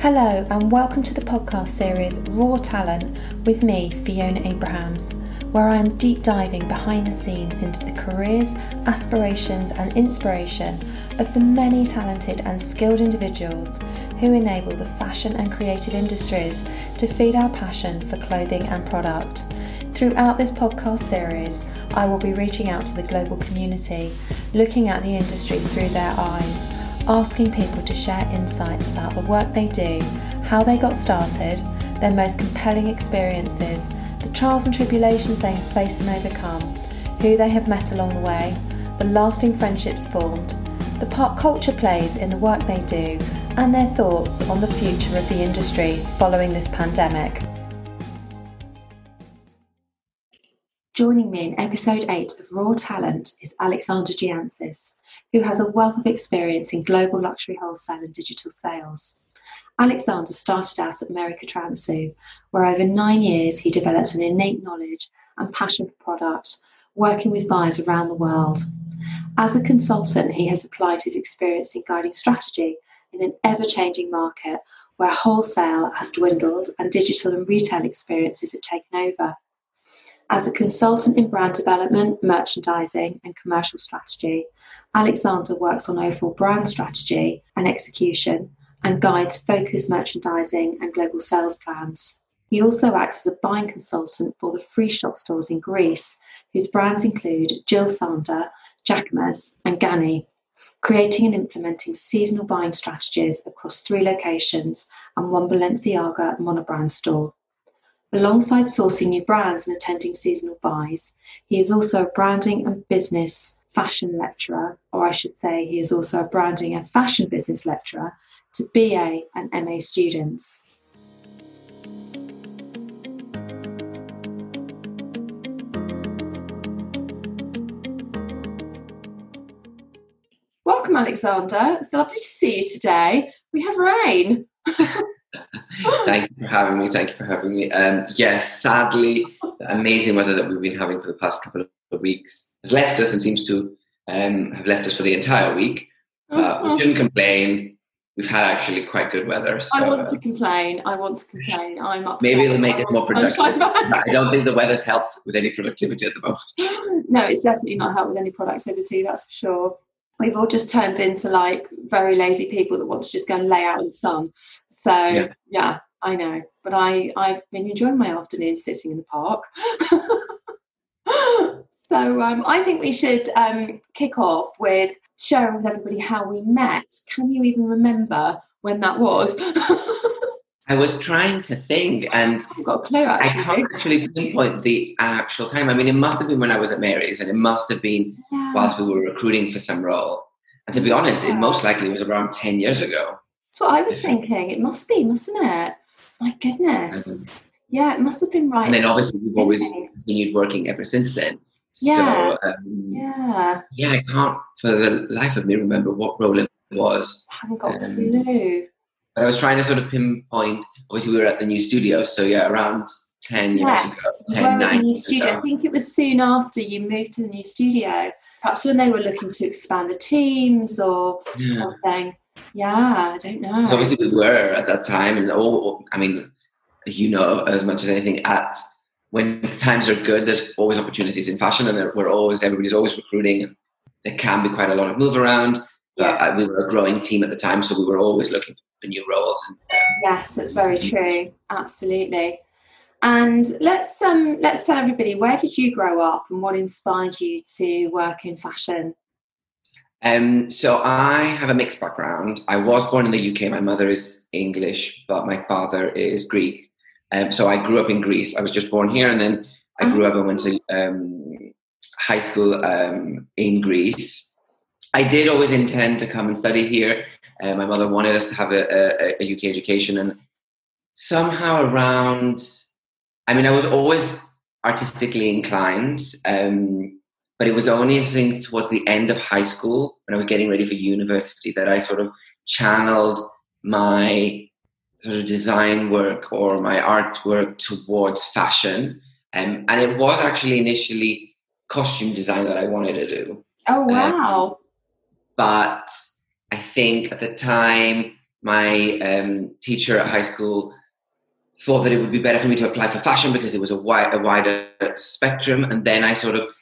Hello, and welcome to the podcast series Raw Talent with me, Fiona Abrahams, where I am deep diving behind the scenes into the careers, aspirations, and inspiration of the many talented and skilled individuals who enable the fashion and creative industries to feed our passion for clothing and product. Throughout this podcast series, I will be reaching out to the global community, looking at the industry through their eyes asking people to share insights about the work they do, how they got started, their most compelling experiences, the trials and tribulations they have faced and overcome, who they have met along the way, the lasting friendships formed, the part culture plays in the work they do, and their thoughts on the future of the industry following this pandemic. Joining me in episode 8 of Raw Talent is Alexander Giancis, who has a wealth of experience in global luxury wholesale and digital sales. Alexander started out at Mary Katrantzou, where over nine years he developed an innate knowledge and passion for product, working with buyers around the world. As a consultant, he has applied his experience in guiding strategy in an ever changing market where wholesale has dwindled and digital and retail experiences have taken over. As a consultant in brand development, merchandising, and commercial strategy, Alexander works on overall brand strategy and execution and guides focused merchandising and global sales plans. He also acts as a buying consultant for the free shop stores in Greece, whose brands include Jill Sander, Jacquemus, and Ganni, creating and implementing seasonal buying strategies across three locations and one Balenciaga monobrand store. Alongside sourcing new brands and attending seasonal buys, he is also a branding and business fashion lecturer, or I should say, he is also a branding and fashion business lecturer to BA and MA students. Welcome, Alexander. It's lovely to see you today. We have rain. Thank you for having me. Thank you for having me. Um, yes, sadly, the amazing weather that we've been having for the past couple of weeks has left us and seems to um, have left us for the entire week. Uh, we shouldn't complain. We've had actually quite good weather. So, I want to complain. I want to complain. I'm upset. Maybe it'll make it more productive. I don't think the weather's helped with any productivity at the moment. No, it's definitely not helped with any productivity. That's for sure we've all just turned into like very lazy people that want to just go and lay out in the sun. So yeah, yeah I know. But I, I've been enjoying my afternoon sitting in the park. so um, I think we should um, kick off with sharing with everybody how we met. Can you even remember when that was? I was trying to think, and I've got a clue. Actually, I can't actually pinpoint the actual time. I mean, it must have been when I was at Mary's, and it must have been yeah. whilst we were recruiting for some role. And to be honest, yeah. it most likely was around ten years ago. That's what I was thinking. It must be, mustn't it? My goodness. Um, yeah, it must have been right. And then obviously we've always continued working ever since then. Yeah. So, um, yeah. Yeah, I can't for the life of me remember what role it was. I haven't got um, a clue. I was trying to sort of pinpoint. Obviously, we were at the new studio, so yeah, around ten yes, years ago. 10, the new studio. Ago. I think it was soon after you moved to the new studio. Perhaps when they were looking to expand the teams or yeah. something. Yeah, I don't know. Obviously, we were at that time, and oh, I mean, you know as much as anything. At when times are good, there's always opportunities in fashion, and we're always everybody's always recruiting, there can be quite a lot of move around. Yeah. we were a growing team at the time, so we were always looking for new roles. And, um, yes, that's very true. Absolutely. And let's um, let's tell everybody where did you grow up and what inspired you to work in fashion. Um, so I have a mixed background. I was born in the UK. My mother is English, but my father is Greek. Um, so I grew up in Greece. I was just born here, and then I grew oh. up and went to um, high school um, in Greece. I did always intend to come and study here. Uh, my mother wanted us to have a, a, a, UK education, and somehow around, I mean, I was always artistically inclined, um, but it was only I think towards the end of high school when I was getting ready for university that I sort of channeled my sort of design work or my artwork towards fashion, um, and it was actually initially costume design that I wanted to do. Oh um, wow! Um, but I think at the time my um, teacher at high school thought that it would be better for me to apply for fashion because it was a, wide, a wider spectrum. And then I sort of,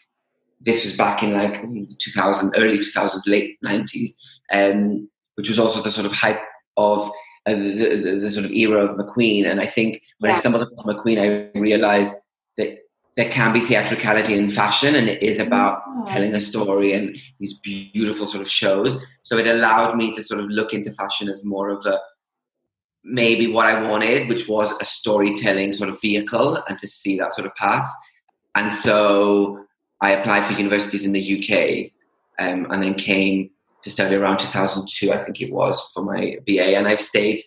this was back in like 2000, early 2000, late 90s, um, which was also the sort of hype of uh, the, the, the, sort of era of McQueen. And I think when yeah. I stumbled upon McQueen, I realized that there can be theatricality in fashion and it is about telling a story and these beautiful sort of shows. So it allowed me to sort of look into fashion as more of a maybe what I wanted, which was a storytelling sort of vehicle and to see that sort of path. And so I applied for universities in the UK um, and then came to study around 2002, I think it was, for my BA. And I've stayed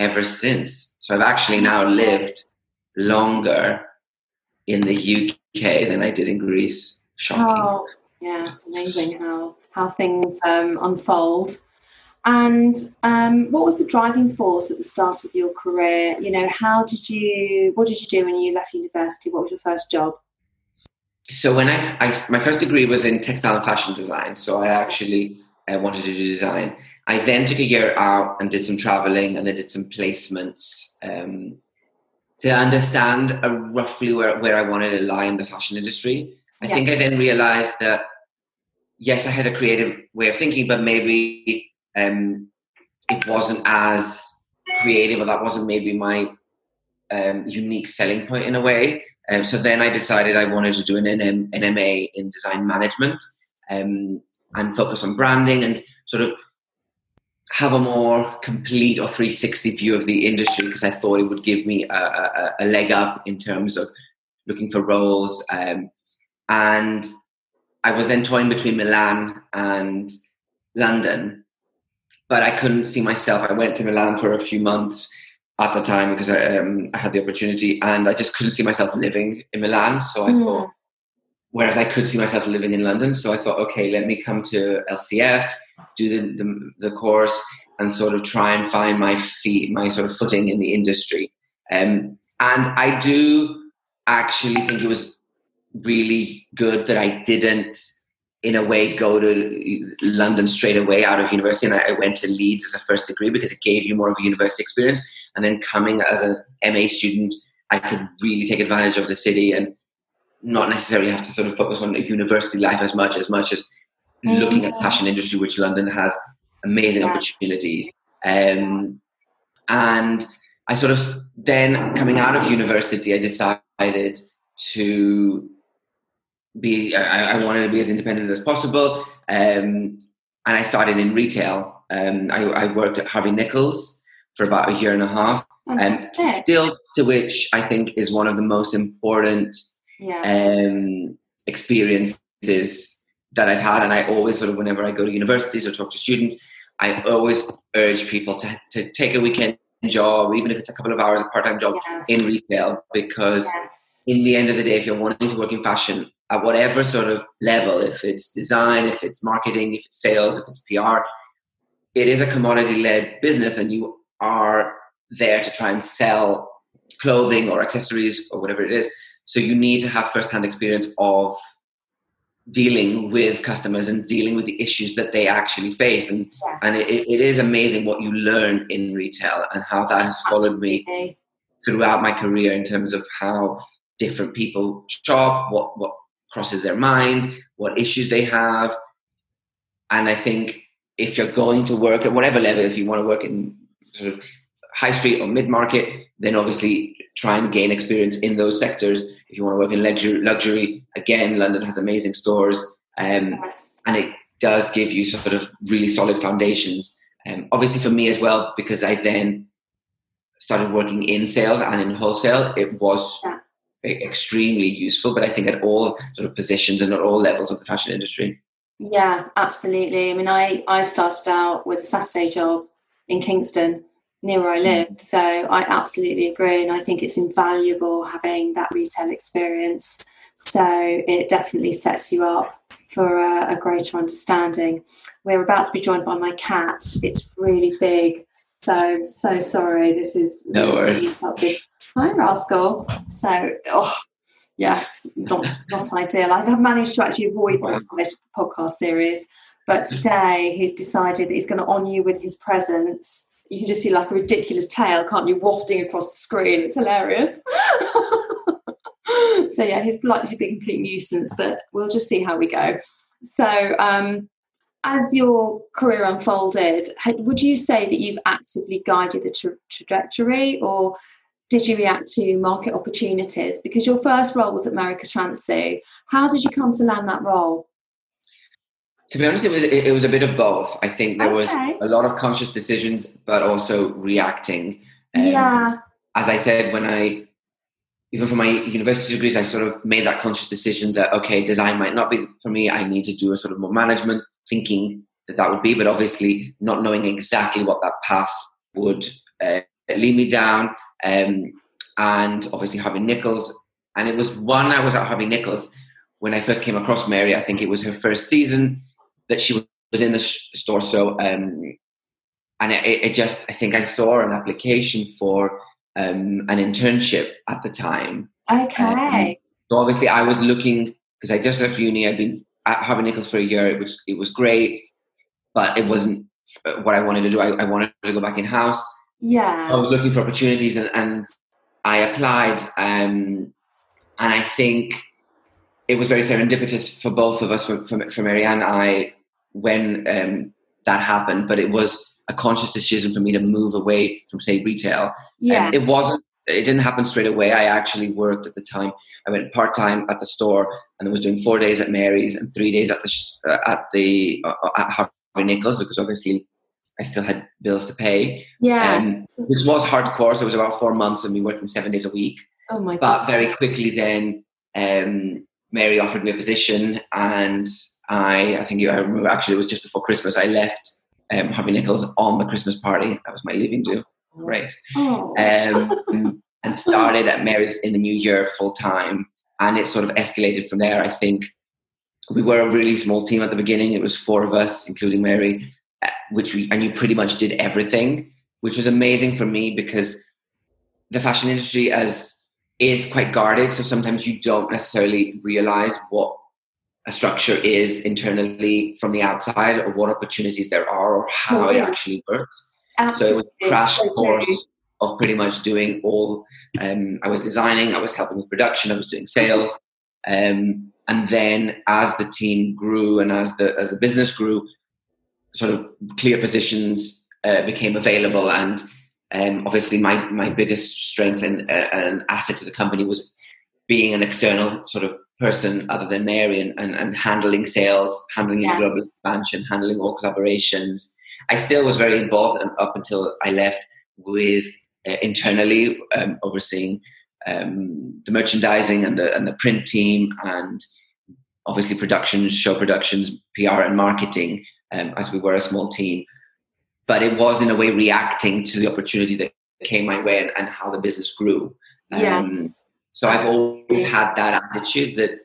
ever since. So I've actually now lived longer in the UK than I did in Greece. Shocking. Oh, yeah, it's amazing how, how things um, unfold. And um, what was the driving force at the start of your career? You know, how did you, what did you do when you left university? What was your first job? So when I, I my first degree was in textile and fashion design. So I actually uh, wanted to do design. I then took a year out and did some traveling and then did some placements um, to understand uh, roughly where, where I wanted to lie in the fashion industry. I yeah. think I then realized that yes, I had a creative way of thinking, but maybe um, it wasn't as creative, or that wasn't maybe my um, unique selling point in a way. Um, so then I decided I wanted to do an, an, an MA in design management um, and focus on branding and sort of have a more complete or 360 view of the industry because I thought it would give me a, a, a, leg up in terms of looking for roles. Um, and I was then toying between Milan and London but I couldn't see myself. I went to Milan for a few months at the time because I, um, I had the opportunity, and I just couldn't see myself living in Milan. So I mm. thought, whereas I could see myself living in London, so I thought, okay, let me come to LCF, do the, the, the course, and sort of try and find my feet, my sort of footing in the industry. Um, and I do actually think it was really good that I didn't in a way go to London straight away out of university. And I went to Leeds as a first degree because it gave you more of a university experience. And then coming as an MA student I could really take advantage of the city and not necessarily have to sort of focus on the university life as much as much as mm. looking at fashion industry which London has amazing yeah. opportunities um, and I sort of then coming out of university I decided to be I, I, wanted to be as independent as possible um, and i started in retail um, I, I, worked at harvey nichols for about a year and a half and um, still to which i think is one of the most important yeah. um, experiences that i've had and i always sort of whenever i go to universities or talk to students i always urge people to, to take a weekend job, even if it's a couple of hours, a part time job yes. in retail, because yes. in the end of the day, if you're wanting to work in fashion, at whatever sort of level, if it's design, if it's marketing, if it's sales, if it's PR, it is a commodity led business and you are there to try and sell clothing or accessories or whatever it is. So you need to have first hand experience of dealing with customers and dealing with the issues that they actually face. And, yes. and it, it is amazing what you learn in retail and how that has followed me throughout my career in terms of how different people shop, what, what crosses their mind, what issues they have. And I think if you're going to work at whatever level, if you want to work in sort of high street or mid market, then obviously try and gain experience in those sectors. If you want to work in luxury, luxury again, London has amazing stores, um, yes. and it does give you sort of really solid foundations. Um, obviously, for me as well, because I then started working in sales and in wholesale, it was yeah extremely useful, but I think at all sort of positions and at all levels of the fashion industry. Yeah, absolutely. I mean, I, I started out with a Saturday job in Kingston near where I mm. lived. So I absolutely agree. And I think it's invaluable having that retail experience. So it definitely sets you up for a, a greater understanding. We're about to be joined by my cat. It's really big. So, I'm so sorry. This is no worries. Hi, Rascal. So, oh, yes, not, not ideal. I've managed to actually avoid this podcast series, but today he's decided that he's going to honour you with his presence, you can just see like a ridiculous tail, can't you, wafting across the screen? It's hilarious. so yeah, he's likely to be a complete nuisance, but we'll just see how we go. So um, as your career unfolded, would you say that you've actively guided the tra- trajectory, or did you react to market opportunities? Because your first role was at Mary Katrantzou. How did you come to land that role? To be honest, it was it was a bit of both. I think there okay. was a lot of conscious decisions, but also reacting. Um, yeah. As I said, when I even for my university degrees, I sort of made that conscious decision that okay, design might not be for me. I need to do a sort of more management thinking that that would be, but obviously not knowing exactly what that path would uh, lead me down. Um, and obviously Harvey Nichols. And it was one I was at Harvey Nichols when I first came across Mary. I think it was her first season that she was in the store. So, um, and it, it, just, I think I saw an application for um, an internship at the time. Okay. Um, so obviously I was looking because I just left uni. I'd been at Harvey Nichols for a year. It was it was great, but it wasn't what I wanted to do. I, I wanted to go back in house. Yeah. I was looking for opportunities and, and I applied. Um, and I think it was very serendipitous for both of us, for, for, for Marianne and I, when um, that happened. But it was a conscious decision for me to move away from, say, retail. Yeah. Um, it wasn't it didn't happen straight away. I actually worked at the time. I went part time at the store, and I was doing four days at Mary's and three days at the uh, at the uh, at Harvey Nichols because obviously I still had bills to pay. Yeah, um, which was hardcore. So it was about four months of me working seven days a week. Oh my! But God. very quickly then, um, Mary offered me a position, and I I think you, I remember actually it was just before Christmas. I left um, Harvey Nichols on the Christmas party. That was my leaving do great. Oh. Um, and started at Mary's in the new year full time. And it sort of escalated from there. I think we were a really small team at the beginning. It was four of us, including Mary, uh, which we, and you pretty much did everything, which was amazing for me because the fashion industry as is quite guarded. So sometimes you don't necessarily realize what a structure is internally from the outside or what opportunities there are or how it actually works. Absolutely. So it was a crash course of pretty much doing all. Um, I was designing, I was helping with production, I was doing sales, um, and then as the team grew and as the as the business grew, sort of clear positions uh, became available, and um, obviously my my biggest strength and uh, an asset to the company was being an external sort of person other than Mary and, and, and handling sales, handling yes. global expansion, handling all collaborations, I still was very involved up until I left with uh, internally um, overseeing um, the merchandising and the and the print team and obviously productions, show productions, PR and marketing um, as we were a small team. But it was in a way reacting to the opportunity that came my way and, and how the business grew. Um, yes. So I've always had that attitude that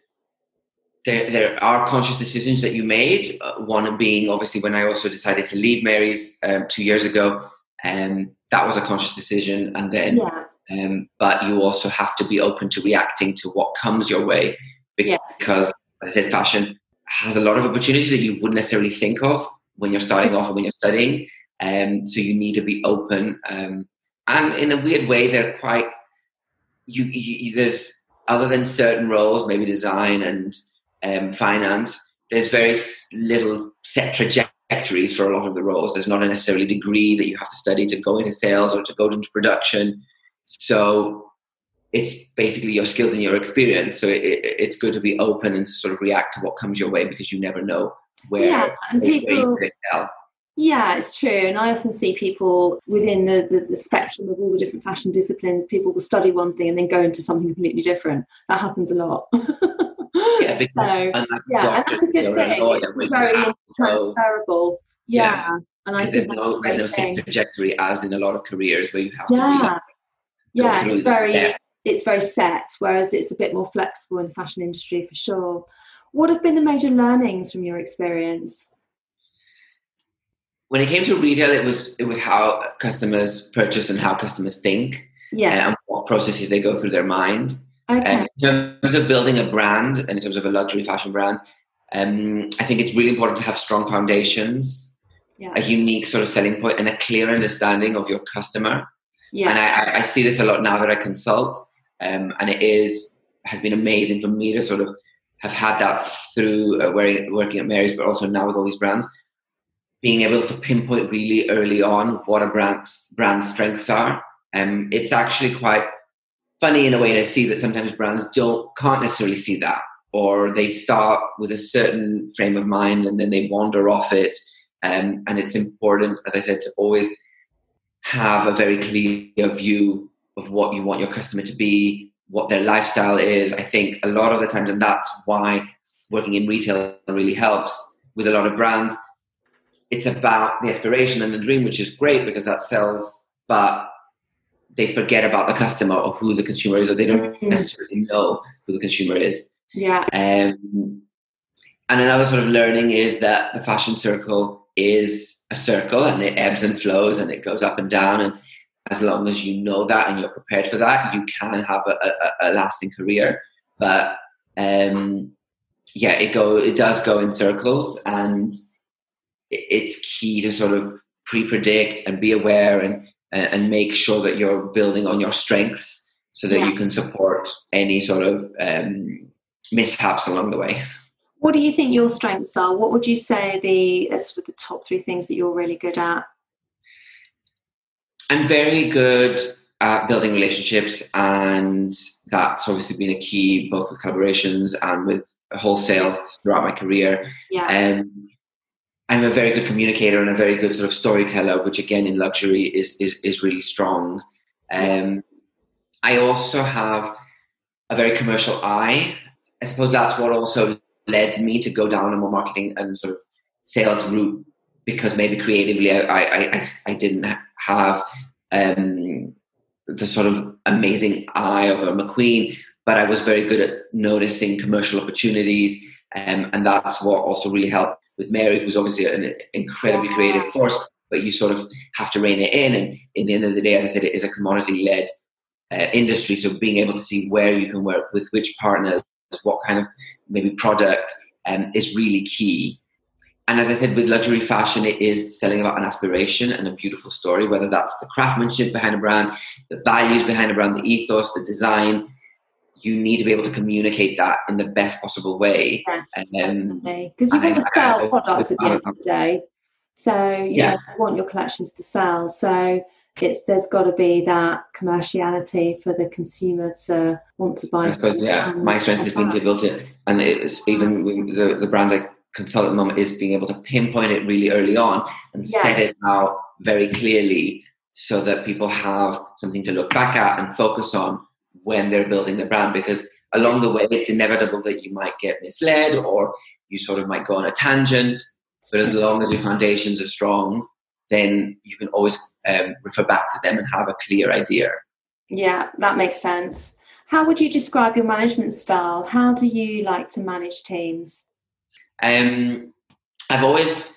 there, there are conscious decisions that you made. Uh, one being obviously when I also decided to leave Mary's um, two years ago, and um, that was a conscious decision. And then, yeah. um, but you also have to be open to reacting to what comes your way because, yes. as I said, fashion has a lot of opportunities that you wouldn't necessarily think of when you're starting off or when you're studying. Um, so you need to be open. Um, and in a weird way, they're quite. You, you there's other than certain roles, maybe design and um, finance, there's very little set trajectories for a lot of the roles. There's not a necessarily degree that you have to study to go into sales or to go into production. So it's basically your skills and your experience. So it, it's good to be open and to sort of react to what comes your way because you never know where, yeah, and people, where yeah, it's true. And I often see people within the, the, the, spectrum of all the different fashion disciplines, people will study one thing and then go into something completely different. That happens a lot. yeah, because so, yeah, that's a good thing. It's very transferable. Yeah. yeah. And I think there's no, there's no safe trajectory as in a lot of careers where you have yeah. yeah, it's very it's very set, whereas it's a bit more flexible in the fashion industry for sure. What have been the major learnings from your experience? When it came to retail, it was it was how customers purchase and how customers think, yes. and what processes they go through their mind. Okay. in terms of building a brand and in terms of a luxury fashion brand, um, I think it's really important to have strong foundations. yeah. a unique sort of selling point and a clear understanding of your customer. yeah. And I, I see this a lot now that I consult, um, and it is has been amazing for me to sort of have had that through uh, wearing, working at Mary's, but also now with all these brands, being able to pinpoint really early on what a brand's brand strengths are. Um, it's actually quite funny in a way to see that sometimes brands don't can't necessarily see that, or they start with a certain frame of mind and then they wander off it. Um, and it's important, as I said, to always have a very clear view of what you want your customer to be, what their lifestyle is. I think a lot of the times, and that's why working in retail really helps with a lot of brands. It's about the aspiration and the dream, which is great because that sells, but they forget about the customer or who the consumer is, or they don't Mhm. necessarily know who the consumer is. yeah. Um, and another sort of learning is that the fashion circle is a circle and it ebbs and flows and it goes up and down. And as long as you know that and you're prepared for that, you can have a, a, a lasting career. But um, yeah, it go it does go in circles, and it's key to sort of pre-predict and be aware and and make sure that you're building on your strengths so that you can support any sort of um, mishaps along the way. What do you think your strengths are? What would you say the sort of the top three things that you're really good at? I'm very good at building relationships, and that's obviously been a key both with collaborations and with wholesale Yes. throughout my career. Yeah. Um, I'm a very good communicator and a very good sort of storyteller, which again in luxury is is, is really strong. Um, I also have a very commercial eye. I suppose that's what also led me to go down a more marketing and sort of sales route because maybe creatively I I, I, didn't have um, the sort of amazing eye of a McQueen, but I was very good at noticing commercial opportunities, um, and that's what also really helped with Mary, who's obviously an incredibly creative force. But you sort of have to rein it in, and in the end of the day, as I said, it is a commodity-led uh, industry. So being able to see where you can work with which partners, what kind of maybe product, um, is really key. And as I said, with luxury fashion, it is selling about an aspiration and a beautiful story, whether that's the craftsmanship behind a brand, the values behind a brand, the ethos, the design. You need to be able to communicate that in the best possible way. Yes, Um, definitely. Because you've got to sell I- products at the end of the day. So you Yeah. know, you want your collections to sell. So it's there's got to be that commerciality for the consumer to want to buy. Suppose, yeah, my strength has been to build it, and it's even the, the brands I consult at the moment is being able to pinpoint it really early on and Yeah. set it out very clearly so that people have something to look back at and focus on when they're building the brand. Because along the way, it's inevitable that you might get misled or you sort of might go on a tangent. But as long as your foundations are strong, then you can always um, refer back to them and have a clear idea. Yeah, that makes sense. How would you describe your management style? How do you like to manage teams? Um, I've always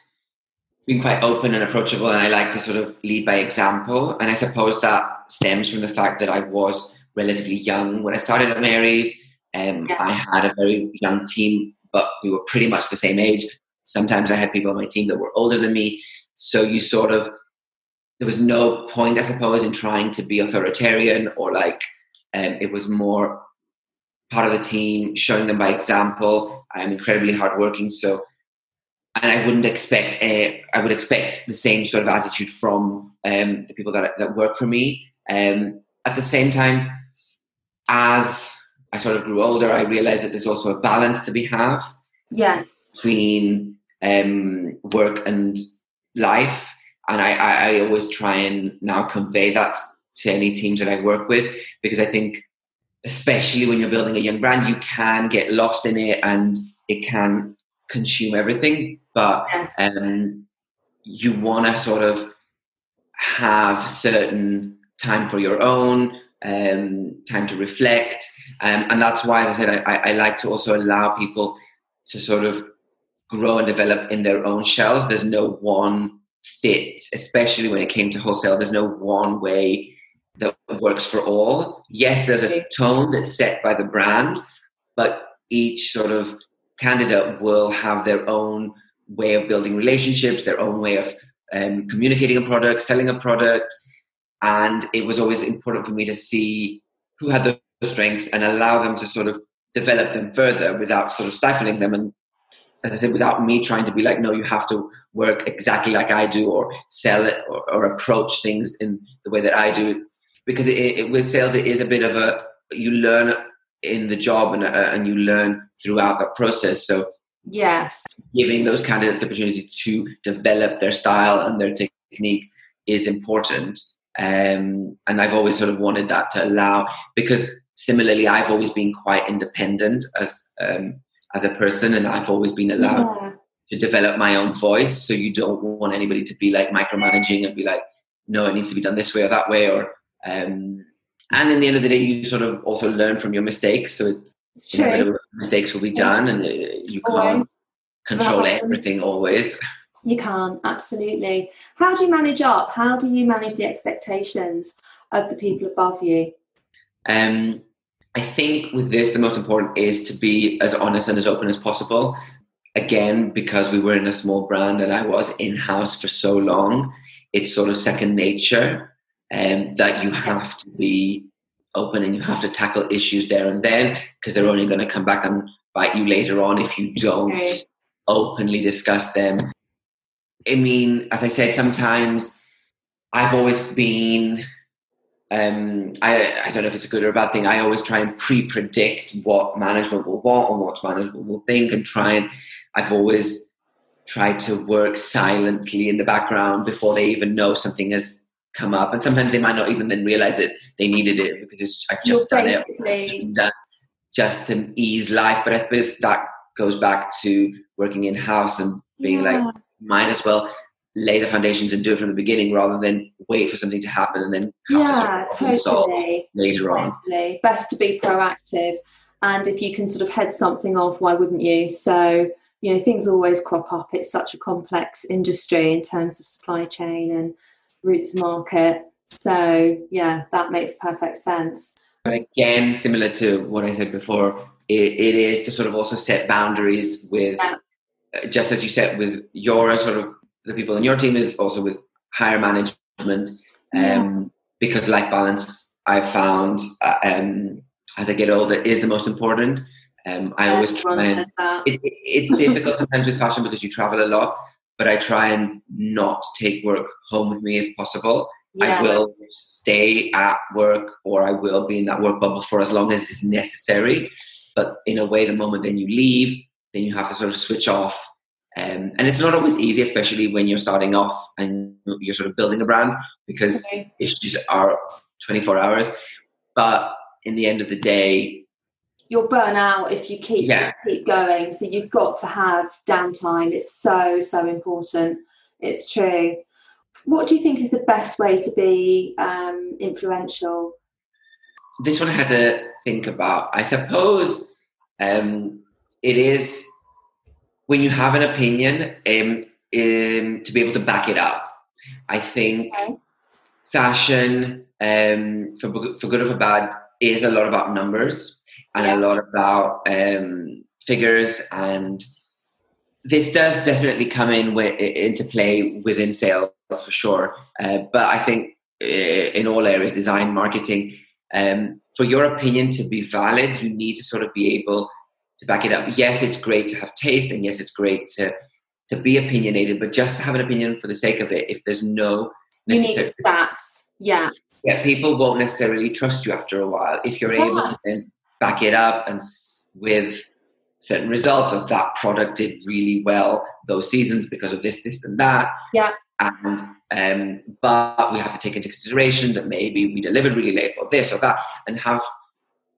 been quite open and approachable, and I like to sort of lead by example. And I suppose that stems from the fact that I was relatively young when I started at Mary's. Um, Yeah. I had a very young team, but we were pretty much the same age. Sometimes I had people on my team that were older than me. So you sort of, there was no point, I suppose, in trying to be authoritarian or like, um, it was more part of the team, showing them by example. I'm incredibly hardworking, so and I wouldn't expect a, I would expect the same sort of attitude from um, the people that that work for me. Um, at the same time, as I sort of grew older, I realized that there's also a balance to be have Yes. between um, work and life. And I, I, I always try and now convey that to any teams that I work with because I think, especially when you're building a young brand, you can get lost in it and it can consume everything. But Yes. um, you want to sort of have certain time for your own, um, time to reflect. Um, and that's why, as I said, I, I, I like to also allow people to sort of grow and develop in their own shells. There's no one fit, especially when it came to wholesale. There's no one way that works for all. Yes, there's a tone that's set by the brand, but each sort of candidate will have their own way of building relationships, their own way of um, communicating a product, selling a product, and it was always important for me to see who had the strengths and allow them to sort of develop them further without sort of stifling them and as I said, without me trying to be like, no, you have to work exactly like I do, or sell it, or, or approach things in the way that I do. Because it, it, with sales, it is a bit of a you learn in the job and uh, and you learn throughout that process. So yes, giving those candidates the opportunity to develop their style and their technique is important. Um, and I've always sort of wanted that to allow because similarly, I've always been quite independent as um, as a person, and I've always been allowed yeah. to develop my own voice. So you don't want anybody to be like micromanaging and be like, no, it needs to be done this way or that way, or um, and in the end of the day, you sort of also learn from your mistakes. So it's inevitable mistakes will be done, and uh, you can't control everything always. You can't, absolutely. How do you manage up? How do you manage the expectations of the people above you? Um, I think with this, the most important is to be as honest and as open as possible. Again, because we were in a small brand and I was in house for so long, it's sort of second nature um, that you have to be open and you have to tackle issues there and then because they're only going to come back and bite you later on if you don't okay. openly discuss them. I mean, as I said, sometimes I've always been um, I, I don't know if it's a good or a bad thing. I always try and pre-predict what management will want and what management will think, and try and I've always tried to work silently in the background before they even know something has come up, and sometimes they might not even then realize that they needed it because it's, I've just done it, done just to ease life. But I suppose that goes back to working in house and being yeah. like, might as well lay the foundations and do it from the beginning rather than wait for something to happen and then yeah to totally. later on. Totally. best to be proactive. And if you can sort of head something off why wouldn't you? So you know things always crop up. It's such a complex industry in terms of supply chain and route to market. So yeah that makes perfect sense. Again similar to what i said before it, it is to sort of also set boundaries with yeah. Uh, just as you said with your sort of the people in your team is also with higher management yeah. Um, because life balance I've found uh, um, as I get older is the most important. Um, I always try and it, it, it's difficult sometimes with fashion because you travel a lot, but I try and not take work home with me if possible. Yeah. I will stay at work or I will be in that work bubble for as long as is necessary. But in a way, the moment then you leave, then you have to sort of switch off um, and it's not always easy, especially when you're starting off and you're sort of building a brand because okay. issues are 24 hours. But in the end of the day, you'll burn out if you keep yeah. keep going. So you've got to have downtime. It's so so important. It's true. What do you think is the best way to be um, influential? This one I had to think about. I suppose um, it is when you have an opinion, um, um, to be able to back it up. I think okay. fashion, um, for, for good or for bad, is a lot about numbers and yeah. a lot about um, figures. And this does definitely come in with, into play within sales for sure. Uh, but I think uh, in all areas, design, marketing, um, for your opinion to be valid, you need to sort of be able to back it up. Yes, it's great to have taste, and yes, it's great to to be opinionated, but just to have an opinion for the sake of it, if there's no need stats, yeah, yeah, people won't necessarily trust you after a while if you're yeah. able to then back it up and with certain results of that product did really well those seasons because of this, this, and that. Yeah. And um, but we have to take into consideration that maybe we delivered really late or this or that, and have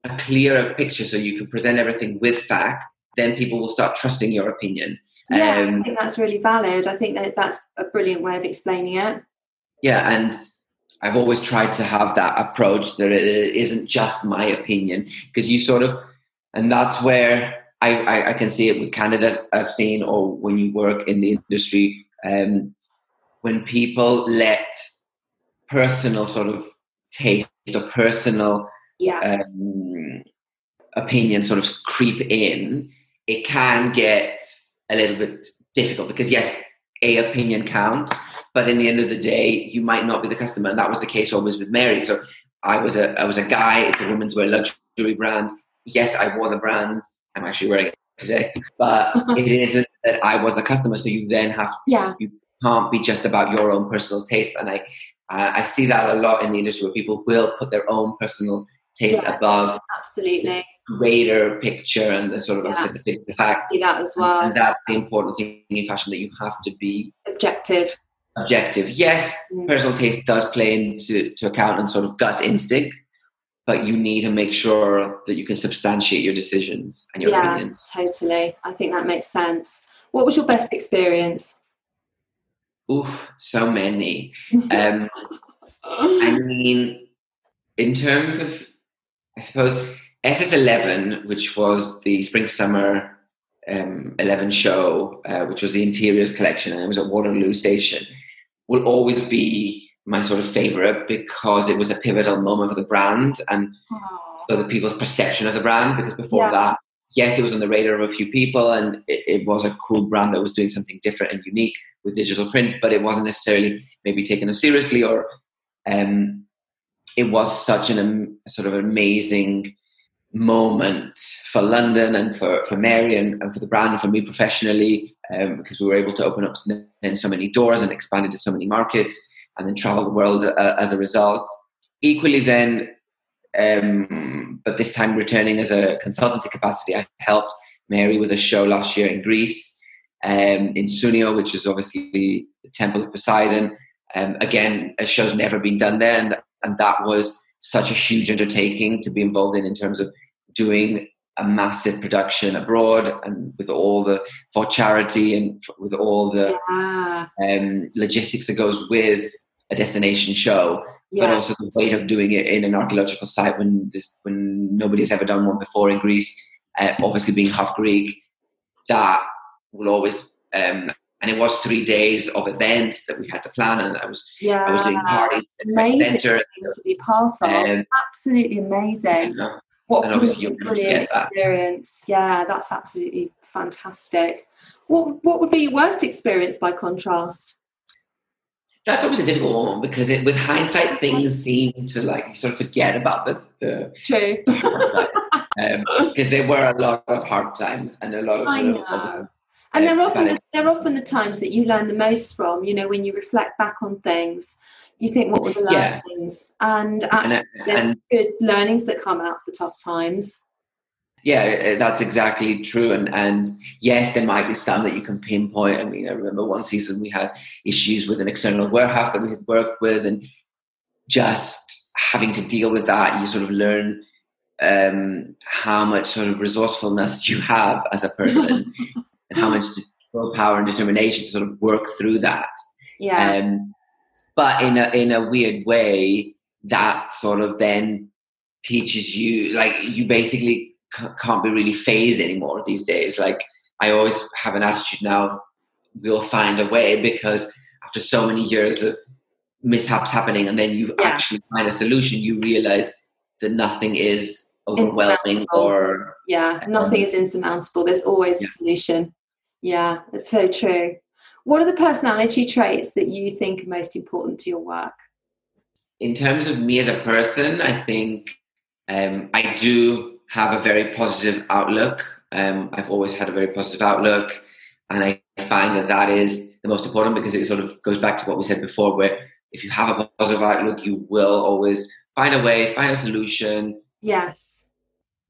a clearer picture so you can present everything with fact, then people will start trusting your opinion. Yeah, um, I think that's really valid. I think that that's a brilliant way of explaining it. Yeah, and I've always tried to have that approach that it isn't just my opinion because you sort of, and that's where I, I, I, can see it with candidates I've seen or when you work in the industry, um, when people let personal sort of taste or personal yeah. um, opinion sort of creep in, it can get a little bit difficult because yes, a opinion counts, but in the end of the day, you might not be the customer, and that was the case always with Mary. So I was a I was a guy. It's a women's wear luxury brand. Yes, I wore the brand. I'm actually wearing it today, but it isn't that I was the customer. So you then have yeah. you can't be just about your own personal taste, and I uh, I see that a lot in the industry where people will put their own personal taste above Absolutely. greater picture and the sort of Yeah. the, the that as well. And that's the important thing in fashion that you have to be Objective. objective. Yes, Mm. personal taste does play into to account and sort of gut instinct, but you need to make sure that you can substantiate your decisions and your yeah, opinions. totally. I think that makes sense. What was your best experience? Ooh, so many. Um, I mean, in terms of, I suppose SS11, which was the spring summer um, 11 show, uh, which was the interiors collection, and it was at Waterloo Station, will always be my sort of favorite because it was a pivotal moment for the brand and for the people's perception of the brand. Because before Yeah. that, yes, it was on the radar of a few people, and it, it was a cool brand that was doing something different and unique with digital print, but it wasn't necessarily maybe taken as seriously or um, it was such an sort of amazing moment for London and for, for Mary and, and for the brand and for me professionally um, because we were able to open up then so many doors and expand into so many markets and then travel the world uh, as a result. Equally, then, um, but this time returning as a consultancy capacity, I helped Mary with a show last year in Greece, um, in Sounion, which is obviously the Temple of Poseidon. Um, again, a show's never been done there, and, and that was such a huge undertaking to be involved in in terms of doing a massive production abroad and with all the for charity and with all the yeah. um, logistics that goes with a destination show, but also the weight of doing it in an archaeological site when this when nobody's ever done one before in Greece. Uh, obviously, being half Greek, that will always. Um, and it was three days of events that we had to plan, and I was yeah. I was doing parties Amazing to be part of. Um, absolutely amazing. and, What and a brilliant, you brilliant that. experience. Yeah, that's absolutely fantastic. What What would be your worst experience by contrast? That's always a difficult one because it, with hindsight, things seem to like you sort of forget about the the, True. the hard side. because there were a lot of hard times and a lot of I know. And they're often the, they're often the times that you learn the most from. You know, when you reflect back on things, you think, "What were the Yeah. learnings?" And and, actually, there's and good learnings that come out of the tough times. yeah, that's exactly true. And and yes, there might be some that you can pinpoint. I mean, I remember one season we had issues with an external warehouse that we had worked with, and just having to deal with that, you sort of learn um, how much sort of resourcefulness you have as a person, and how much willpower and determination to sort of work through that. Yeah, Um, but in a in a weird way, that sort of then teaches you like you basically c- can't be really phased anymore these days. Like I always have an attitude now: we'll find a way because after so many years of mishaps happening, and then you Yeah. actually find a solution, you realize that nothing is overwhelming or yeah. Nothing is insurmountable. There's always Yeah. a solution. Yeah, it's so true. What are the personality traits that you think are most important to your work? in terms of me as a person, I think um, I do have a very positive outlook. Um, I've always had a very positive outlook, and I find that that is the most important because it sort of goes back to what we said before, where if you have a positive outlook, you will always find a way, find a solution, Yes.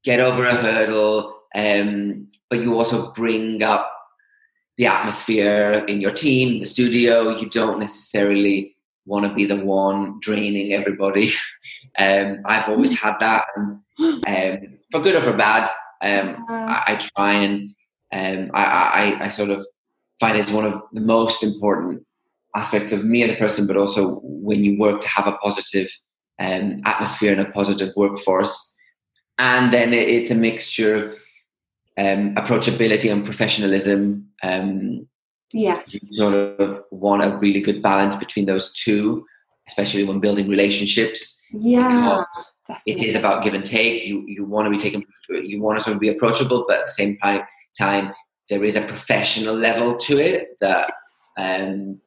get over a hurdle, um, but you also bring up the atmosphere in your team, the studio. You don't necessarily want to be the one draining everybody. Um, I've always had that, and um, for good or for bad, um, Uh, I, I try and um, I, I, I sort of find it's one of the most important aspects of me as a person, but also when you work to have a positive um, atmosphere and a positive workforce. And then it, it's a mixture of um, approachability and professionalism. Um, you sort of want a really good balance between those two, especially when building relationships. Yeah. It is about give and take. You you want to be taken. You want to sort of be approachable, but at the same time, time there is a professional level to it that um,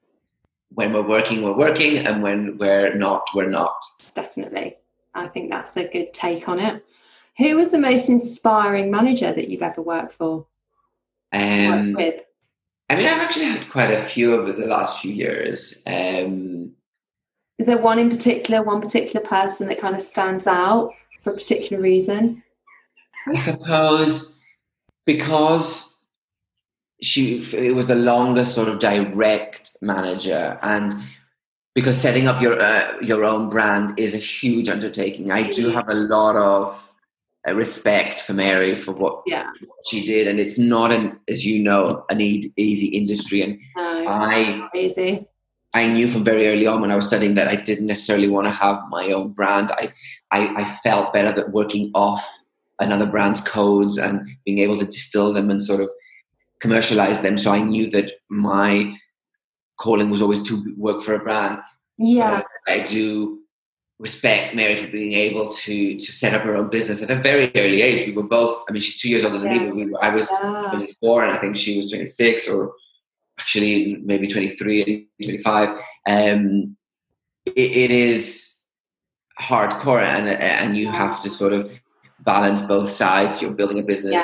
when we're working, we're working, and when we're not, we're not. Definitely. I think that's a good take on it. Who was the most inspiring manager that you've ever worked for? Um, worked with? I mean, I've actually had quite a few over the last few years. Um, Is there one in particular, one particular person that kind of stands out for a particular reason? I suppose because she it was the longest sort of direct manager and because setting up your uh, your own brand is a huge undertaking i do have a lot of uh, respect for mary for what Yeah. she did and it's not an as you know an e- easy industry and No, i crazy. I knew from very early on when I was studying that I didn't necessarily want to have my own brand. I, I, I felt better that working off another brand's codes and being able to distill them and sort of commercialize them. So I knew that my calling was always to work for a brand. Yeah. I do respect Mary for being able to to set up her own business at a very early age. We were both. I mean, she's two years older than me. But we, were- I was Yeah. 24 and I think she was 26 or actually maybe 23 and 25 um, it, it is hardcore and and you have to sort of balance both sides you're building a business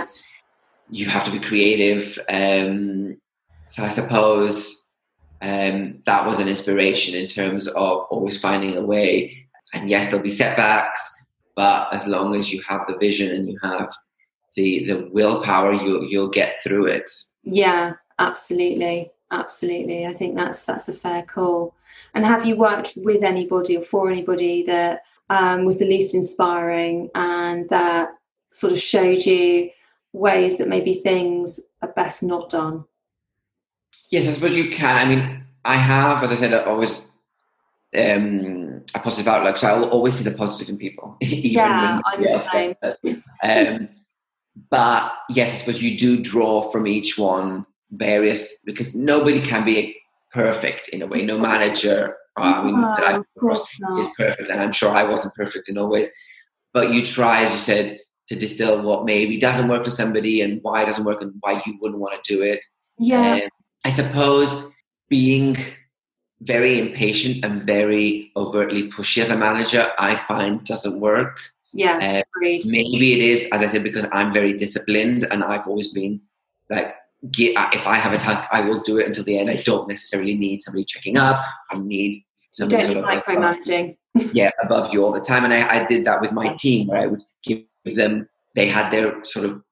Yeah. you have to be creative um, so I suppose um, that was an inspiration in terms of always finding a way and yes there'll be setbacks but as long as you have the vision and you have the the willpower you you'll get through it Yeah, absolutely. Absolutely. I think that's that's a fair call. And have you worked with anybody or for anybody that um, was the least inspiring and that sort of showed you ways that maybe things are best not done? Yes, I suppose you can. I mean, I have, as I said, I always um, a positive outlook. So I will always see the positive in people. even Yeah, when I'm the same. Um, but yes, I suppose you do draw from each one various because nobody can be perfect in a way. No manager, I mean, No, that I've of course not. is perfect, and I'm sure I wasn't perfect in all ways. But you try, as you said, to distill what maybe doesn't work for somebody and why it doesn't work and why you wouldn't want to do it. Yeah, Um, I suppose being very impatient and very overtly pushy as a manager, I find doesn't work. yeah, Uh, maybe it is, as I said, because I'm very disciplined and I've always been like, get, if I have a task, I will do it until the end. I don't necessarily need somebody checking up. I need You somebody don't sort of micromanaging. yeah above you all the time and I, I did that with my team where i would give them they had their sort of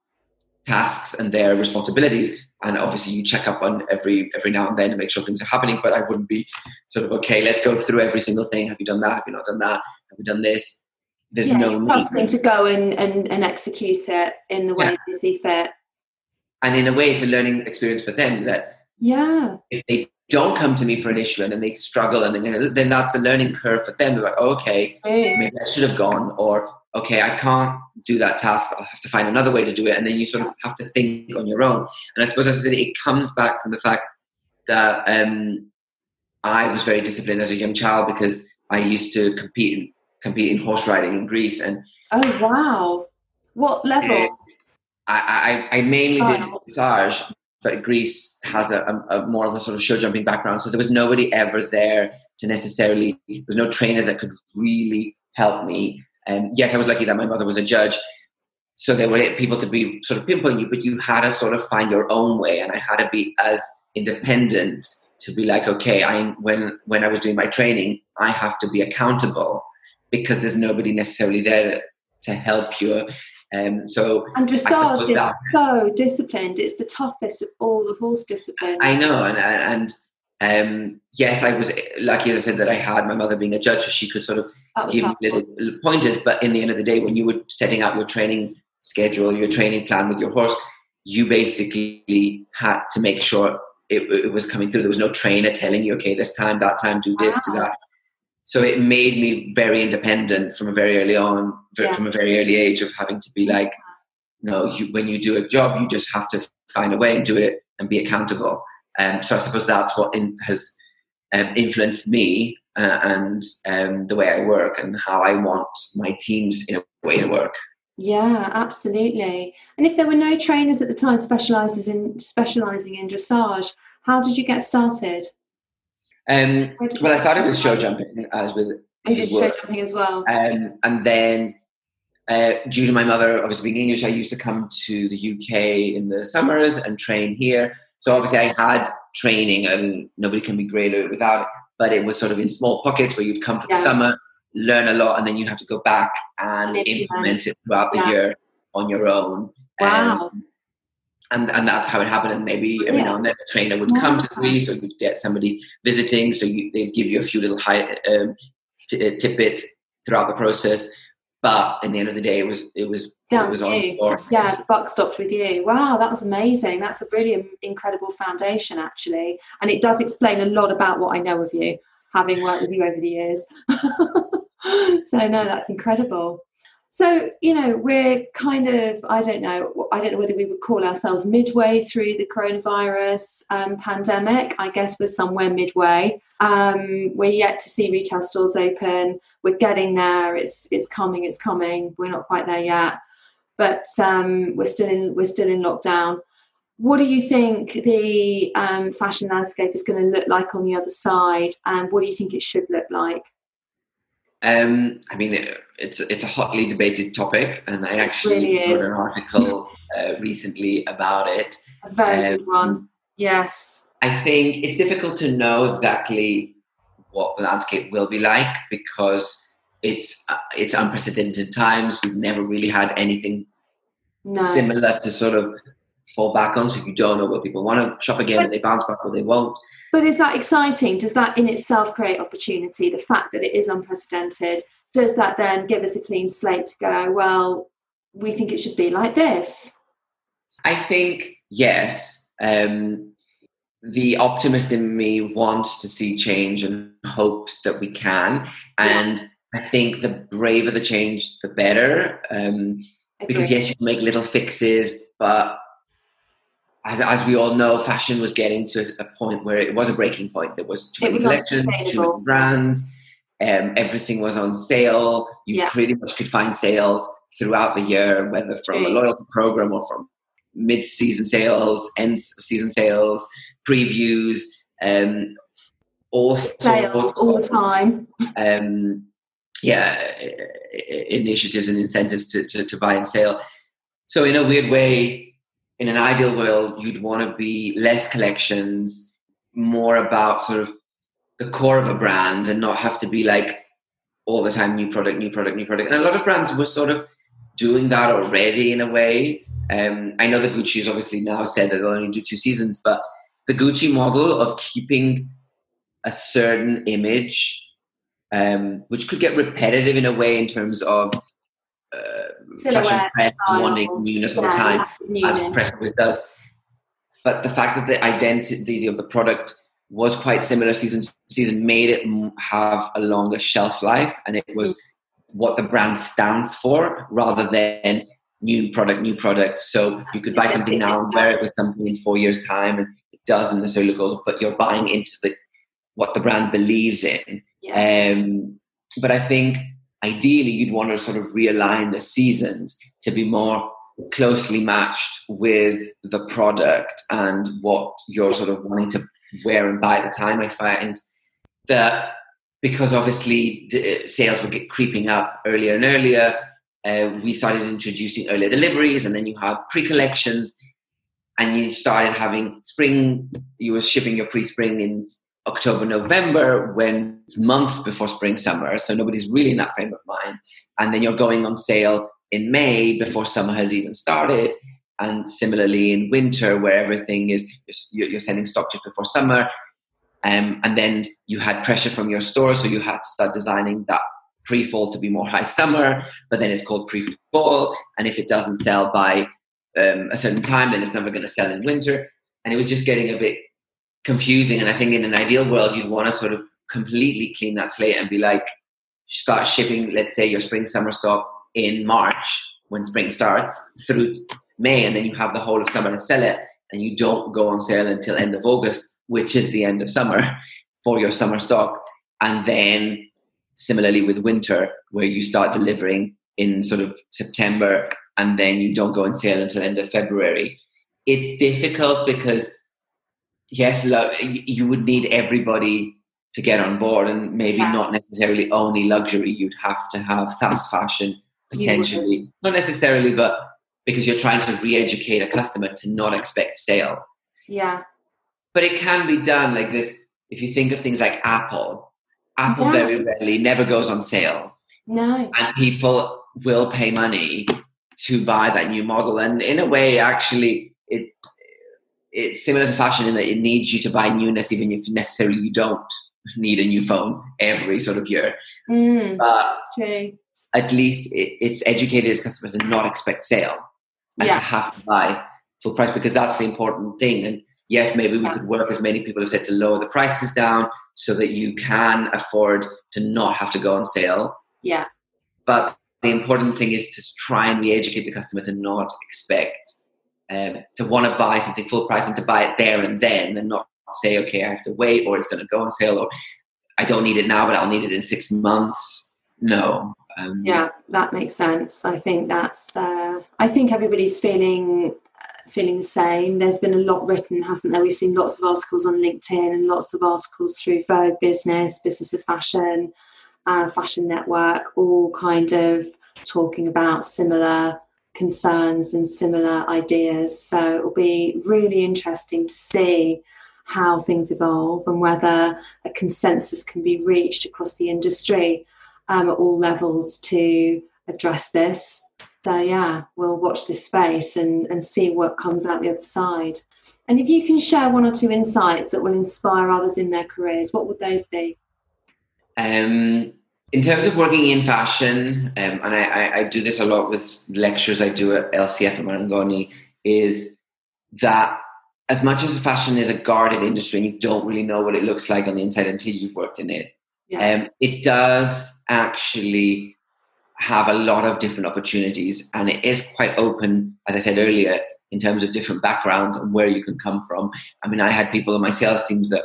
tasks and their responsibilities and obviously you check up on every every now and then to make sure things are happening but i wouldn't be sort of okay let's go through every single thing. Have you done that? Have you not done that? Have you done this? There's yeah, no need. to go and, and, and execute it in the way Yeah. they see fit. and in a way it's a learning experience for them that Yeah, if they don't come to me for an issue and then they struggle and then, then that's a learning curve for them. They're like oh, okay maybe I should have gone, or okay, I can't do that task. I'll have to find another way to do it. And then you sort of have to think on your own. And I suppose, as I said, it comes back from the fact that um, I was very disciplined as a young child because I used to compete in, compete in horse riding in Greece, and Oh wow! What level? I, I, I mainly did Oh. dressage, but Greece has a, a, a more of a sort of show jumping background, so there was nobody ever there to necessarily. There was no trainers that could really help me. And yes, I was lucky that my mother was a judge, so there were people to be sort of pinpoint you, but you had to sort of find your own way, and I had to be as independent to be like, okay, I when when I was doing my training, I have to be accountable because there's nobody necessarily there to help you. Um, so And dressage is that- so disciplined. It's the toughest of all the horse disciplines. I know, and and um, yes, I was lucky, as I said, that I had my mother being a judge, so she could sort of That was give helpful. little, little pointers. But in the end of the day, when you were setting out your training schedule, your training plan with your horse, you basically had to make sure it, it was coming through. There was no trainer telling you, okay, this time, that time, do this, do that. So it made me very independent from a very early on, Yeah. from a very early age of having to be like, no, you, when you do a job, you just have to find a way and do it and be accountable. Um, so I suppose that's what in, has um, influenced me uh, and um, the way I work and how I want my teams in a way to work. Yeah, absolutely. And if there were no trainers at the time specializes in specializing in dressage, how did you get started? Um, well, I started with show jumping as with I did show jumping as well. Um, and then, uh, due to my mother obviously being English, I used to come to the UK in the summers and train here. So obviously, I had training, and nobody can be great without it. But it was sort of in small pockets where you'd come for Yeah. the summer, learn a lot, and then you have to go back and And implement. implement it throughout the year on your own. Wow. Um, and and that's how it happened. And maybe every Yeah. now and then a trainer would come to. Greece, or you'd get somebody visiting, so you, they'd give you a few little high, um, t- uh, tidbits throughout the process. But in the end of the day, it was it was Down it was on you. your Yeah, the buck stopped with you. Wow, that was amazing. That's a really incredible foundation, actually. And it does explain a lot about what I know of you, having worked with you over the years. so, no, that's incredible. So, you know, we're kind of, I don't know, I don't know whether we would call ourselves midway through the coronavirus um, pandemic. I guess we're somewhere midway. Um, we're yet to see retail stores open. We're getting there. It's it's coming. It's coming. We're not quite there yet, but um, we're still in we're still in lockdown. What do you think the um, fashion landscape is going to look like on the other side, and what do you think it should look like? Um, I mean, it, it's it's a hotly debated topic, and I actually really wrote an article uh, recently about it. A very Um, good one. Yes. I think it's difficult to know exactly what the landscape will be like because it's uh, it's unprecedented times. We've never really had anything No. similar to sort of fall back on. So you don't know what people want to shop again, and they bounce back or they won't. But is that exciting? Does that in itself create opportunity? The fact that it is unprecedented, does that then give us a clean slate to go, well, we think it should be like this? I think yes. Um, the optimist in me wants to see change and hopes that we can, and I think the braver the change, the better. Um, because yes, you make little fixes, but as, as we all know, fashion was getting to a, point where it was a breaking point. There was too many collections, too many brands. Um, everything was on sale. You Yeah. pretty much could find sales throughout the year, whether from a loyalty program or from mid-season sales, end season sales, previews, um, all Sales all the time. um, yeah, initiatives and incentives to, to, to buy and sell. So in a weird way, in an ideal world, you'd want to be less collections, more about sort of the core of a brand and not have to be like all the time new product, new product, new product. And a lot of brands were sort of doing that already in a way. Um, I know that Gucci has obviously now said that they'll only do two seasons, but the Gucci model of keeping a certain image, um, which could get repetitive in a way in terms of uh, fashion Silhouette, press style. wanting newness all the time, as press always does. But the fact that the identity of the product was quite similar season to season made it have a longer shelf life, and it was what the brand stands for rather than new product, new product. So you could buy something now and wear it with something in four years' time, and it doesn't necessarily go, but you're buying into the what the brand believes in. Yeah. Um, but I think ideally you'd want to sort of realign the seasons to be more closely matched with the product and what you're sort of wanting to wear and buy at the time. I find that because obviously sales were get creeping up earlier and earlier, uh, we started introducing earlier deliveries, and then you have pre-collections, and you started having spring. You were shipping your pre-spring in October, November, when it's months before spring, summer. So nobody's really in that frame of mind. And then you're going on sale in May before summer has even started. And similarly in winter, where everything is, you're, sending stock just before summer. Um, and then you had pressure from your store, so you had to start designing that pre-fall to be more high summer, but then it's called pre-fall. And if it doesn't sell by um, a certain time, then it's never going to sell in winter. And it was just getting a bit confusing. And I think in an ideal world, you'd want to sort of completely clean that slate and be like, start shipping, let's say, your spring summer stock in March when spring starts through May, and then you have the whole of summer to sell it, and you don't go on sale until end of August, which is the end of summer for your summer stock. And then similarly with winter, where you start delivering in sort of September and then you don't go on sale until end of February. It's difficult because yes, lo- you you would need everybody to get on board, and maybe Yeah. not necessarily only luxury. You'd have to have fast fashion potentially, not necessarily, but because you're trying to re-educate a customer to not expect sale. Yeah. But it can be done like this. If you think of things like Apple, Apple Yeah. very rarely never goes on sale, No. and people will pay money to buy that new model. And in a way, actually, it it's similar to fashion in that it needs you to buy newness, even if necessarily you don't need a new phone every sort of year. Mm, But true. at least it, it's educated its customers to not expect sale and to have to buy full price because that's the important thing. And yes, maybe we could work, as many people have said, to lower the prices down so that you can afford to not have to go on sale. Yeah. But the important thing is to try and re-educate the customer to not expect um, to want to buy something full price and to buy it there and then, and not say, okay, I have to wait, or it's going to go on sale, or I don't need it now, but I'll need it in six months. No. Um, Yeah, that makes sense. I think that's. Uh, I think everybody's feeling feeling the same. There's been a lot written, hasn't there? We've seen lots of articles on LinkedIn and lots of articles through Vogue Business, Business of Fashion, uh, Fashion Network, all kind of talking about similar concerns and similar ideas. So it'll be really interesting to see how things evolve and whether a consensus can be reached across the industry um, at all levels to address this. So yeah, we'll watch this space and, and see what comes out the other side. And if you can share one or two insights that will inspire others in their careers, what would those be? Um, in terms of working in fashion, um, and I, I, I do this a lot with lectures I do at LCF and Marangoni, is that as much as fashion is a guarded industry and you don't really know what it looks like on the inside until you've worked in it, Yeah. um, it does actually have a lot of different opportunities and it is quite open, as I said earlier, in terms of different backgrounds and where you can come from. I mean, I had people in my sales teams that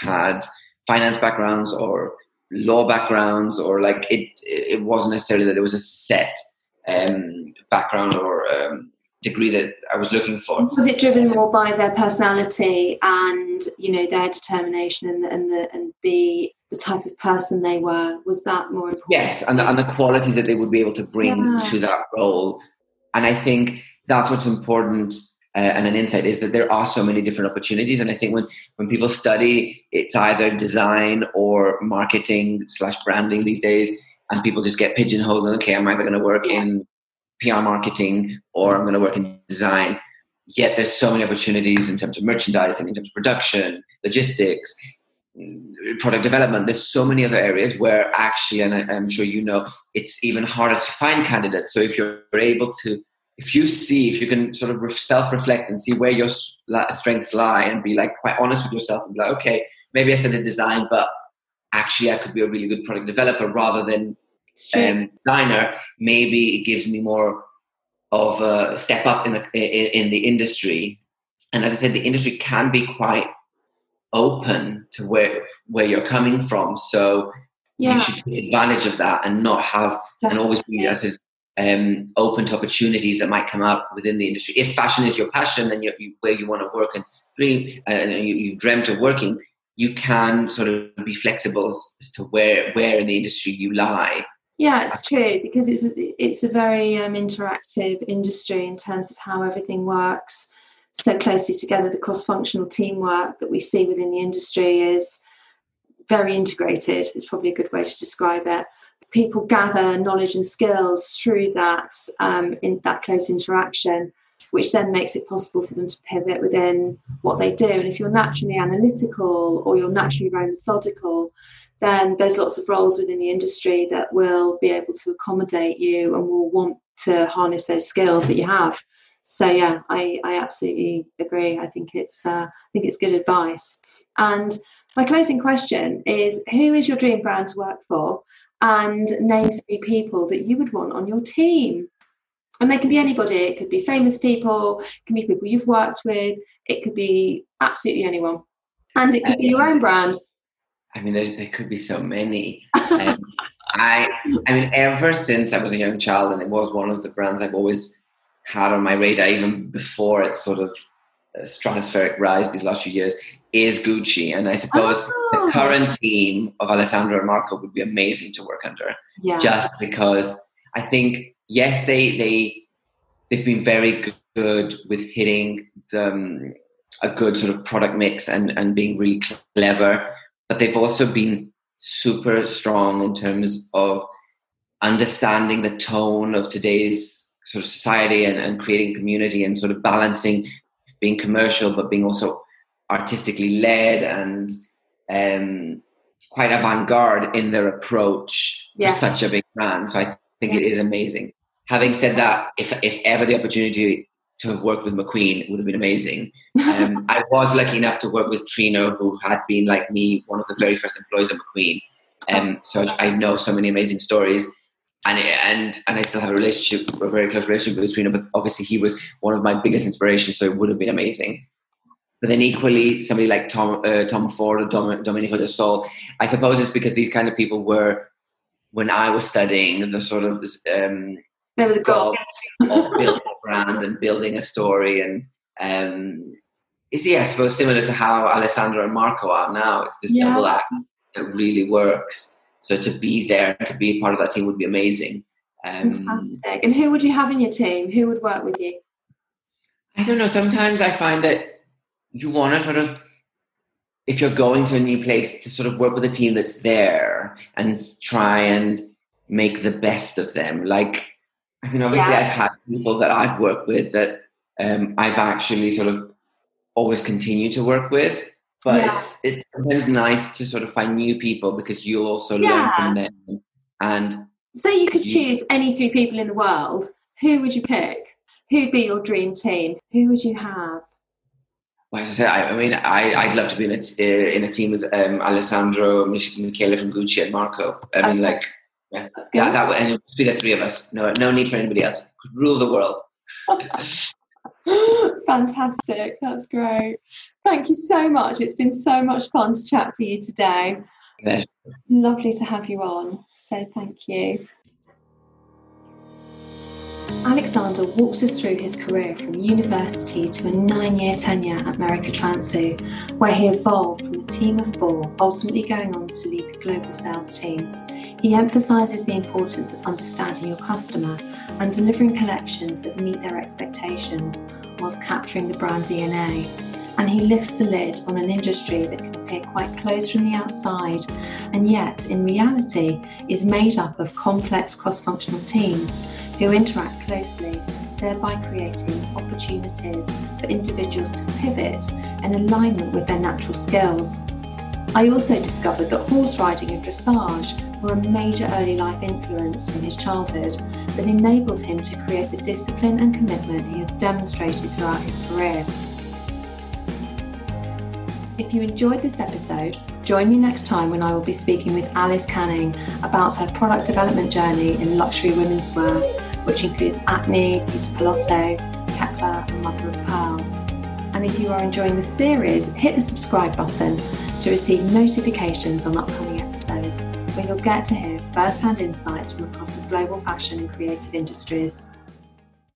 had finance backgrounds or law backgrounds or like it it wasn't necessarily that there was a set um, background or um, degree that I was looking for. Was it driven more by their personality and you know their determination and the, and the and the the type of person they were? Was that more important? Yes, and the, and the qualities that they would be able to bring Yeah. to that role. And I think that's what's important Uh, and an insight is that there are so many different opportunities. And I think when, when people study, it's either design or marketing slash branding these days, and people just get pigeonholed. and, Okay, I'm either going to work in PR marketing or I'm going to work in design. Yet there's so many opportunities in terms of merchandising, in terms of production, logistics, mm, product development. There's so many other areas where actually, and I, I'm sure you know, it's even harder to find candidates. So if you're able to, if you see, if you can sort of self-reflect and see where your strengths lie, and be like quite honest with yourself and be like, okay, maybe I said a design, but actually I could be a really good product developer rather than um, designer. Maybe it gives me more of a step up in the in, in the industry. And as I said, the industry can be quite open to where where you're coming from. So yeah, you should take advantage of that and not have and always be as a, um, open to opportunities that might come up within the industry. If fashion is your passion and you, where you want to work and dream, uh, and you, you've dreamt of working, you can sort of be flexible as to where where in the industry you lie. Yeah, it's true because it's it's a very um, interactive industry in terms of how everything works so closely together. The cross-functional teamwork that we see within the industry is very integrated. It's probably a good way to describe it. People gather knowledge and skills through that um, in that close interaction, which then makes it possible for them to pivot within what they do. And if you're naturally analytical or you're naturally very methodical, then there's lots of roles within the industry that will be able to accommodate you and will want to harness those skills that you have. So yeah, I, I absolutely agree. I think it's uh, I think it's good advice. And my closing question is: Who is your dream brand to work for? And name three people that you would want on your team. And they can be anybody. It could be famous people. It can be people you've worked with. It could be absolutely anyone. And it could be your own brand. I mean, there's, there could be so many. Um, I, I mean, ever since I was a young child, and it was one of the brands I've always had on my radar, even before its sort of uh, stratospheric rise these last few years, is Gucci, and I suppose Oh. the current team of Alessandro and Marco would be amazing to work under. Yeah. Just because I think yes, they they they've been very good with hitting the, um, a good sort of product mix and and being really clever, but they've also been super strong in terms of understanding the tone of today's sort of society and, and creating community and sort of balancing being commercial but being also artistically led and um, quite avant-garde in their approach Yes. for such a big brand. So I think it is amazing. Having said that, if if ever the opportunity to have worked with McQueen would have been amazing. Um, I was lucky enough to work with Trino, who had been like me, one of the very first employees of McQueen. Um, so I know so many amazing stories. And, and and I still have a relationship, a very close relationship with Trino, but obviously he was one of my biggest inspirations, so it would have been amazing. But then equally, somebody like Tom uh, Tom Ford or Dom, Domenico De Sole, I suppose it's because these kind of people were, when I was studying, the sort of um, there was a goal. of building a brand and building a story and um, is yeah, I suppose similar to how Alessandro and Marco are now. It's this Yeah. double act that really works. So to be there, to be part of that team would be amazing. Um, Fantastic. And who would you have in your team? Who would work with you? I don't know. Sometimes I find that you want to sort of, if you're going to a new place, to sort of work with a team that's there and try and make the best of them. Like, I mean, obviously, Yeah. I've had people that I've worked with that um, I've actually sort of always continue to work with. But Yeah. it's it's sometimes nice to sort of find new people because you'll also learn from them. And Say you could You- choose any three people in the world. Who would you pick? Who'd be your dream team? Who would you have? Well, as I said, I, I mean, I, I'd love to be in a, t- in a team with um, Alessandro, Mich- Michele from Gucci, and Marco. I mean, like, yeah, That's good. that, that would, and it would be the three of us. No, no need for anybody else. Could rule the world. Fantastic. That's great. Thank you so much. It's been so much fun to chat to you today. Lovely to have you on. So thank you. Alexander walks us through his career from university to a nine year tenure at Mary Katrantzou, where he evolved from a team of four, ultimately going on to lead the global sales team. He emphasises the importance of understanding your customer and delivering collections that meet their expectations whilst capturing the brand DNA. And he lifts the lid on an industry that can appear quite closed from the outside and yet, in reality, is made up of complex cross functional teams who interact closely, thereby creating opportunities for individuals to pivot in alignment with their natural skills. I also discovered that horse riding and dressage were a major early life influence from his childhood that enabled him to create the discipline and commitment he has demonstrated throughout his career. If you enjoyed this episode, join me next time when I will be speaking with Alice Canning about her product development journey in luxury women's wear, which includes Acne, Peter Pilotto, Kepler, and Mother of Pearl. And if you are enjoying the series, hit the subscribe button to receive notifications on upcoming episodes, where you'll get to hear first hand insights from across the global fashion and creative industries.